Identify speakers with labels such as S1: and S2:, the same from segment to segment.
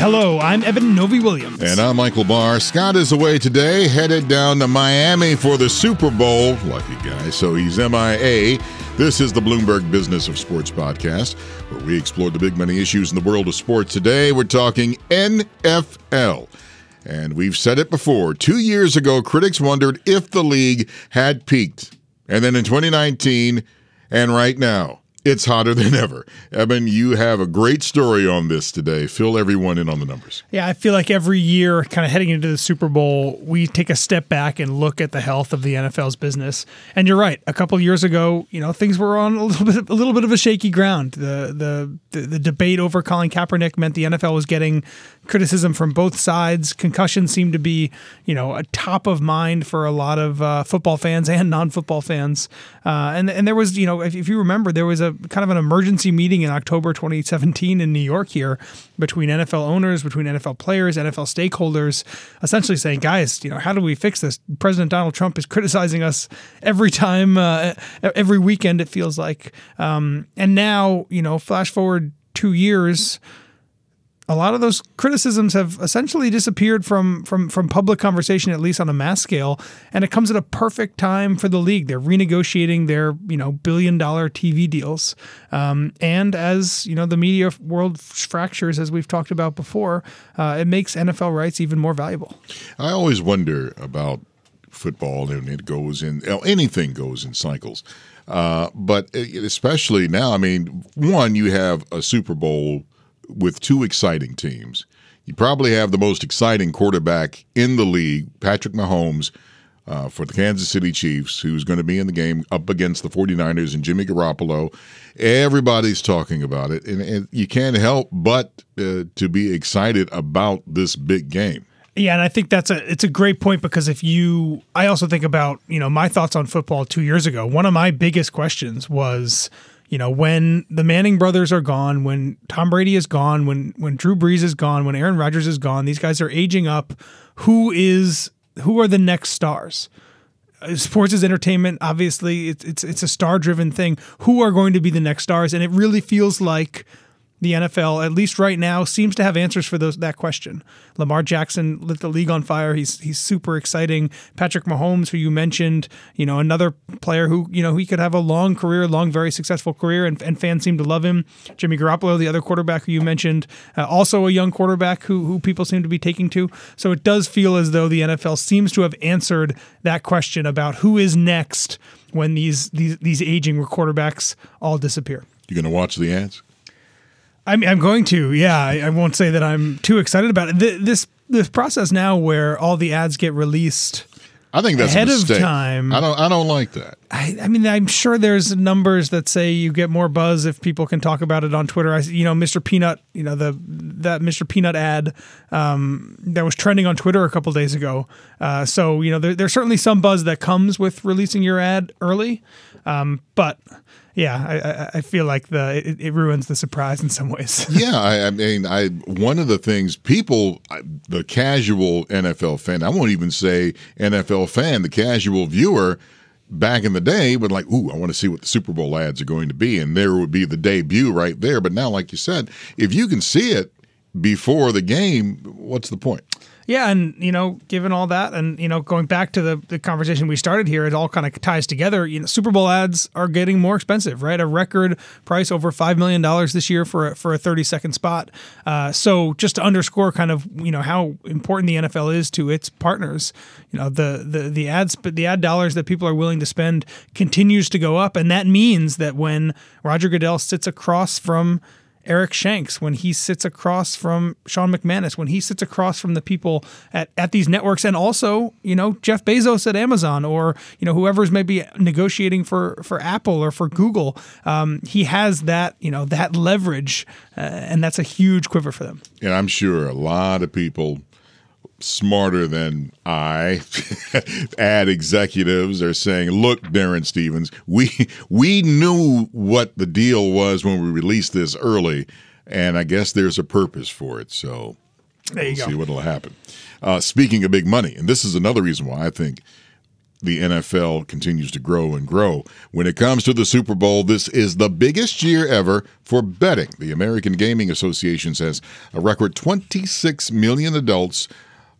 S1: Hello, I'm Eben Novy-Williams.
S2: And I'm Michael Barr. Scott is away today, headed down to Miami for the Super Bowl. Lucky guy, so he's MIA. This is the Bloomberg Business of Sports podcast, where we explore the big money issues in the world of sports. Today, we're talking NFL. And we've said it before. Two years ago, critics wondered if the league had peaked. And then in 2019, and right now, it's hotter than ever. Eben, you have a great story on this today. Fill everyone in on the numbers.
S1: Yeah, I feel like every year, kind of heading into the Super Bowl, we take a step back and look at the health of the NFL's business. And you're right. A couple years ago, you know, things were on a little bit, a little bit of a shaky ground. The the the, the debate over Colin Kaepernick meant the NFL was getting criticism from both sides. Concussion seemed to be, you know, a top of mind for a lot of uh, football fans and non-football fans. Uh, and and there was, you know, if, if you remember, there was a kind of an emergency meeting in October 2017 in New York here between NFL owners, between NFL players, NFL stakeholders, essentially saying, guys, you know, how do we fix this? President Donald Trump is criticizing us every time, uh, every weekend, it feels like. Um, and now, you know, flash forward two years a lot of those criticisms have essentially disappeared from from from public conversation, at least on a mass scale. And it comes at a perfect time for the league. They're renegotiating their you know billion dollar TV deals, um, and as you know the media world fractures, as we've talked about before, uh, it makes NFL rights even more valuable.
S2: I always wonder about football, and it goes in anything goes in cycles. Uh, but especially now, I mean, one, you have a Super Bowl with two exciting teams. You probably have the most exciting quarterback in the league, Patrick Mahomes, uh, for the Kansas City Chiefs, who's going to be in the game up against the 49ers and Jimmy Garoppolo. Everybody's talking about it, and, and you can't help but uh, to be excited about this big game.
S1: Yeah, and I think that's a it's a great point because if you I also think about, you know, my thoughts on football 2 years ago. One of my biggest questions was you know, when the Manning brothers are gone, when Tom Brady is gone, when when Drew Brees is gone, when Aaron Rodgers is gone, these guys are aging up. Who is who are the next stars? Uh, sports is entertainment. Obviously, it's it's it's a star driven thing. Who are going to be the next stars? And it really feels like the NFL, at least right now, seems to have answers for those that question. Lamar Jackson lit the league on fire. He's he's super exciting. Patrick Mahomes, who you mentioned, you know, another player who you know he could have a long career, long very successful career, and, and fans seem to love him. Jimmy Garoppolo, the other quarterback who you mentioned, uh, also a young quarterback who who people seem to be taking to. So it does feel as though the NFL seems to have answered that question about who is next when these these these aging quarterbacks all disappear.
S2: You're going to watch the ads?
S1: I'm, I'm going to. Yeah, I, I, won't say that I'm too excited about it. This this process now where all the ads get released.
S2: I think that's
S1: ahead of time.
S2: I don't. I don't like that.
S1: I, I, mean, I'm sure there's numbers that say you get more buzz if people can talk about it on Twitter. I, you know, Mr. Peanut, you know the that Mr. Peanut ad um, that was trending on Twitter a couple days ago. Uh, so you know, there, there's certainly some buzz that comes with releasing your ad early, um, but yeah, I, I feel like the it, it, ruins the surprise in some ways.
S2: yeah, I, I, mean, I one of the things people, the casual NFL fan, I won't even say NFL fan, the casual viewer back in the day would like, ooh, I want to see what the Super Bowl ads are going to be, and there would be the debut right there. But now, like you said, if you can see it before the game, what's the point?
S1: Yeah, and you know, given all that, and you know, going back to the, the conversation we started here, it all kind of ties together. You know, Super Bowl ads are getting more expensive, right? A record price over five million dollars this year for a, for a thirty second spot. Uh, so just to underscore kind of you know how important the NFL is to its partners, you know, the the the ads the ad dollars that people are willing to spend continues to go up, and that means that when Roger Goodell sits across from Eric Shanks, when he sits across from Sean McManus, when he sits across from the people at, at these networks, and also, you know, Jeff Bezos at Amazon or, you know, whoever's maybe negotiating for, for Apple or for Google, um, he has that, you know, that leverage, uh, and that's a huge quiver for them.
S2: And I'm sure a lot of people smarter than I ad executives are saying, "Look, Darren Stevens, we we knew what the deal was when we released this early, and I guess there's a purpose for it." So
S1: there you
S2: we'll
S1: go.
S2: see what'll happen. Uh, speaking of big money, and this is another reason why I think the NFL continues to grow and grow. When it comes to the Super Bowl, this is the biggest year ever for betting. The American Gaming Association says a record 26 million adults.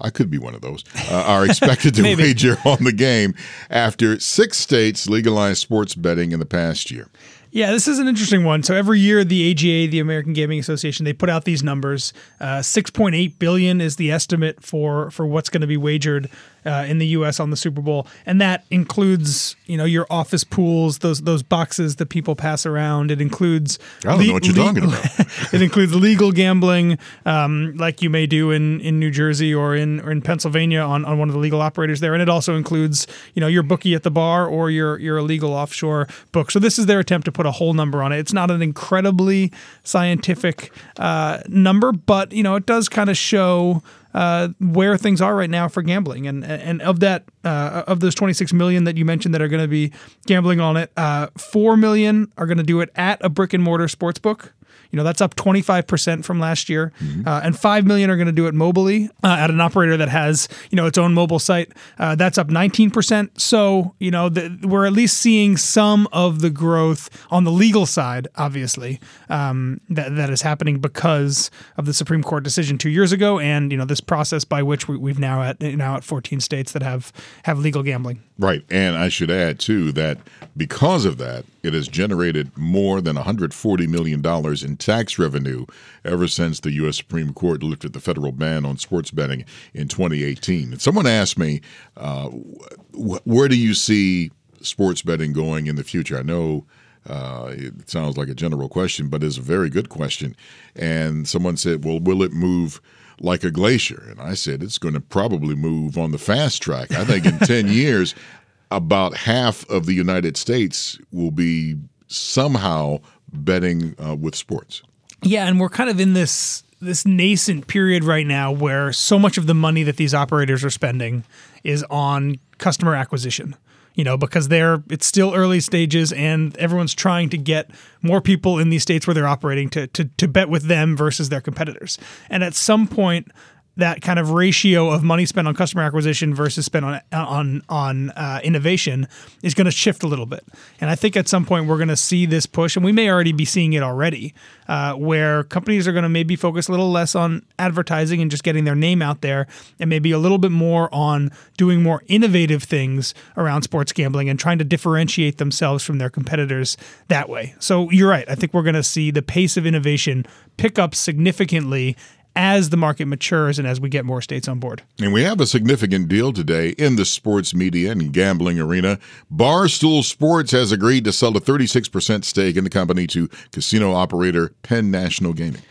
S2: I could be one of those. Uh, are expected to wager on the game after six states legalized sports betting in the past year.
S1: Yeah, this is an interesting one. So every year, the AGA, the American Gaming Association, they put out these numbers. Uh, Six point eight billion is the estimate for for what's going to be wagered uh, in the U.S. on the Super Bowl, and that includes you know your office pools, those those boxes that people pass around. It includes
S2: I don't le- know what you're le- talking
S1: about. it includes legal gambling, um, like you may do in, in New Jersey or in or in Pennsylvania on, on one of the legal operators there, and it also includes you know your bookie at the bar or your your illegal offshore book. So this is their attempt to put a whole number on it. It's not an incredibly scientific uh, number, but you know it does kind of show uh, where things are right now for gambling. And and of that, uh, of those 26 million that you mentioned that are going to be gambling on it, uh, four million are going to do it at a brick and mortar sports book. You know, that's up 25% from last year. Mm-hmm. Uh, and 5 million are going to do it mobily uh, at an operator that has, you know, its own mobile site. Uh, that's up 19%. So, you know, the, we're at least seeing some of the growth on the legal side, obviously, um, that, that is happening because of the Supreme Court decision two years ago and, you know, this process by which we, have now at now at 14 states that have, have legal gambling.
S2: Right. And I should add, too, that because of that, it has generated more than $140 million in tax revenue ever since the U.S. Supreme Court lifted the federal ban on sports betting in 2018. And someone asked me, uh, where do you see sports betting going in the future? I know. Uh, it sounds like a general question, but it's a very good question. And someone said, "Well, will it move like a glacier. And I said, it's going to probably move on the fast track. I think in 10 years, about half of the United States will be somehow betting uh, with sports.
S1: Yeah, and we're kind of in this this nascent period right now where so much of the money that these operators are spending is on customer acquisition you know, because they're it's still early stages and everyone's trying to get more people in these states where they're operating to to, to bet with them versus their competitors. And at some point, that kind of ratio of money spent on customer acquisition versus spent on on on uh, innovation is going to shift a little bit. And I think at some point we're going to see this push, and we may already be seeing it already, uh, where companies are going to maybe focus a little less on advertising and just getting their name out there, and maybe a little bit more on doing more innovative things around sports gambling and trying to differentiate themselves from their competitors that way. So you're right. I think we're going to see the pace of innovation pick up significantly as the market matures and as we get more states on board.
S2: And we have a significant deal today in the sports media and gambling arena. Barstool Sports has agreed to sell a 36% stake in the company to casino operator Penn National Gaming.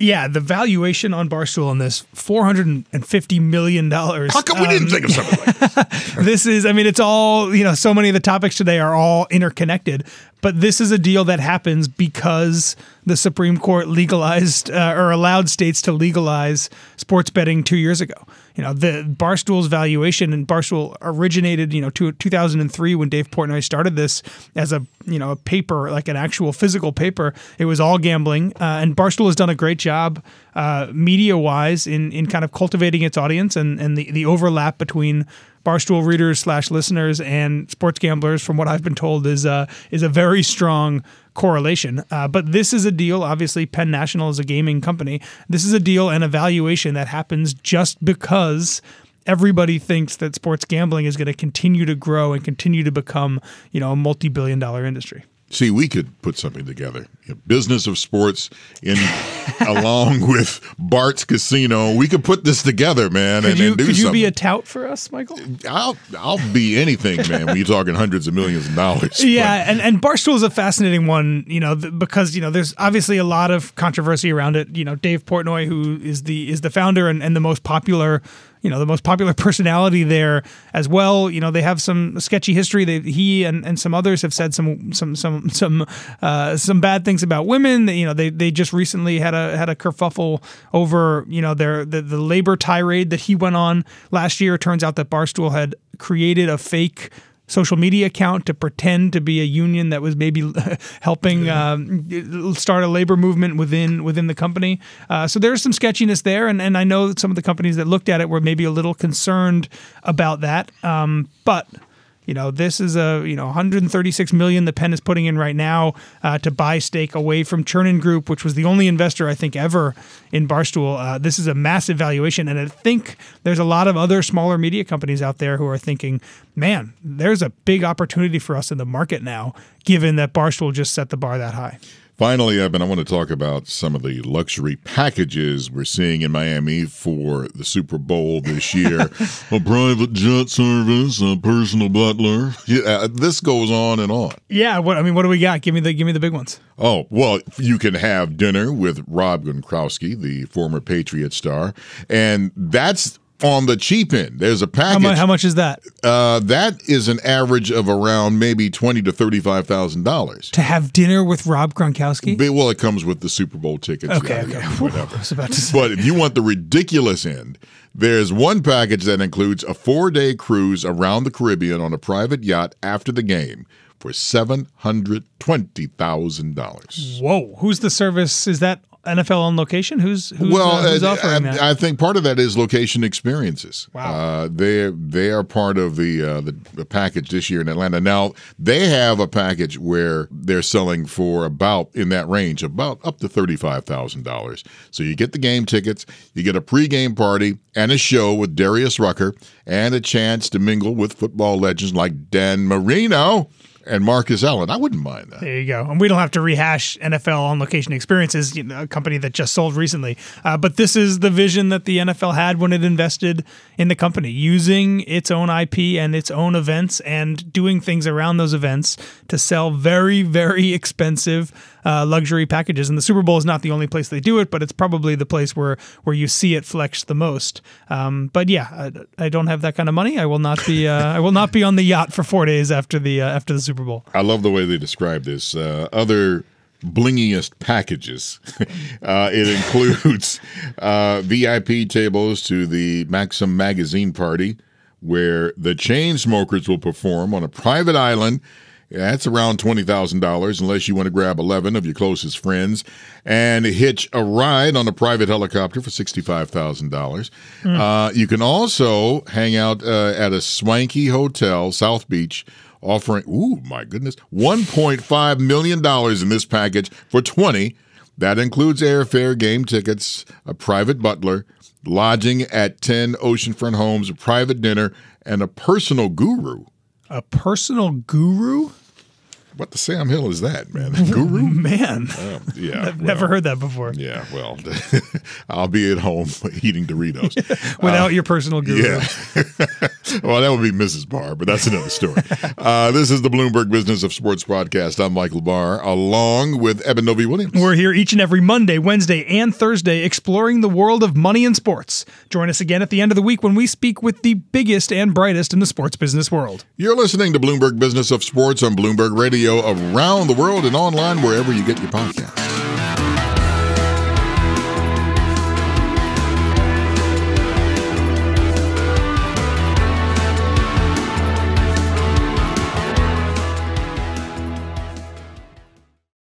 S1: Yeah, the valuation on Barstool on this four hundred and fifty million dollars.
S2: How come we um, didn't think of something like this?
S1: this is, I mean, it's all you know. So many of the topics today are all interconnected, but this is a deal that happens because the Supreme Court legalized uh, or allowed states to legalize sports betting two years ago you know the Barstool's valuation and Barstool originated you know to 2003 when Dave Portnoy started this as a you know a paper like an actual physical paper. It was all gambling, uh, and Barstool has done a great job uh, media wise in in kind of cultivating its audience and and the the overlap between Barstool readers slash listeners and sports gamblers, from what I've been told, is uh, is a very strong correlation. Uh, but this is a deal. Obviously, Penn National is a gaming company. This is a deal and a valuation that happens just because everybody thinks that sports gambling is going to continue to grow and continue to become, you know, a multi-billion dollar industry.
S2: See, we could put something together. Business of sports in along with Bart's Casino. We could put this together, man,
S1: could
S2: and,
S1: you,
S2: and do
S1: could
S2: something.
S1: you be a tout for us, Michael?
S2: I'll I'll be anything, man. when you're talking hundreds of millions of dollars.
S1: Yeah, but. and and Barstool is a fascinating one, you know, because you know there's obviously a lot of controversy around it. You know, Dave Portnoy, who is the is the founder and, and the most popular you know the most popular personality there as well. You know they have some sketchy history. They, he and, and some others have said some some some some uh, some bad things about women. You know they, they just recently had a had a kerfuffle over you know their the, the labor tirade that he went on last year. It turns out that Barstool had created a fake social media account to pretend to be a union that was maybe helping um, start a labor movement within within the company. Uh, so there's some sketchiness there, and, and I know some of the companies that looked at it were maybe a little concerned about that. Um, but You know, this is a you know 136 million the Penn is putting in right now uh, to buy stake away from Chernin Group, which was the only investor I think ever in Barstool. Uh, this is a massive valuation, and I think there's a lot of other smaller media companies out there who are thinking, man, there's a big opportunity for us in the market now, given that Barstool just set the bar that high.
S2: Finally, Eben, I want to talk about some of the luxury packages we're seeing in Miami for the Super Bowl this year. a private jet service, a personal butler. Yeah, uh, this goes on and on.
S1: Yeah, what I mean, what do we got? Give me the give me the big ones.
S2: Oh well, you can have dinner with Rob Gronkowski, the former Patriot star, and that's on the cheap end. There's a package.
S1: How much, how much is that?
S2: Uh, that is an average of around maybe twenty to thirty-five thousand dollars
S1: to have dinner with Rob Gronkowski.
S2: Well, it comes with the Super Bowl tickets.
S1: Okay, okay, whatever.
S2: But if you want the ridiculous end, there's one package that includes a four-day cruise around the Caribbean on a private yacht after the game for seven hundred twenty thousand dollars.
S1: Whoa! Who's the service? Is that NFL on location? Who's, who's well? Uh, who's offering
S2: I,
S1: that?
S2: I think part of that is location experiences.
S1: Wow,
S2: uh, they they are part of the, uh, the, the package this year in Atlanta. Now they have a package where they're selling for about in that range, about up to thirty five thousand dollars. So you get the game tickets, you get a pregame party and a show with Darius Rucker, and a chance to mingle with football legends like Dan Marino and Marcus Allen. I wouldn't mind that.
S1: There you go. And we don't have to rehash NFL on location experiences, you know, a company that just sold recently. Uh, but this is the vision that the NFL had when it invested in the company, using its own IP and its own events and doing things around those events to sell very, very expensive uh, luxury packages. And the Super Bowl is not the only place they do it, but it's probably the place where where you see it flex the most. Um, but yeah, I, I, don't have that kind of money. I will not be uh, I will not be on the yacht for four days after the uh, after the Super Bowl.
S2: I love the way they describe this. Uh, other blingiest packages. uh, it includes uh, VIP tables to the Maxim Magazine party, where the Chainsmokers will perform on a private island that's around $20,000 unless you want to grab 11 of your closest friends and hitch a ride on a private helicopter for $65,000. Mm. Uh, you can also hang out uh, at a swanky hotel, South Beach, offering, ooh, my goodness, $1.5 million in this package for 20. That includes airfare, game tickets, a private butler, lodging at 10 oceanfront homes, a private dinner, and a personal guru.
S1: A personal guru?
S2: What the Sam Hill is that, man? Guru?
S1: man.
S2: Um, yeah.
S1: I've well, never heard that before.
S2: Yeah, well, I'll be at home eating Doritos.
S1: Without uh, your personal guru.
S2: Yeah. well, that would be Mrs. Barr, but that's another story. Uh, this is the Bloomberg Business of Sports podcast. I'm Michael Barr, along with Eben Novy-Williams.
S1: We're here each and every Monday, Wednesday, and Thursday exploring the world of money and sports. Join us again at the end of the week when we speak with the biggest and brightest in the sports business world.
S2: You're listening to Bloomberg Business of Sports on Bloomberg Radio around the world and online wherever you get your podcasts.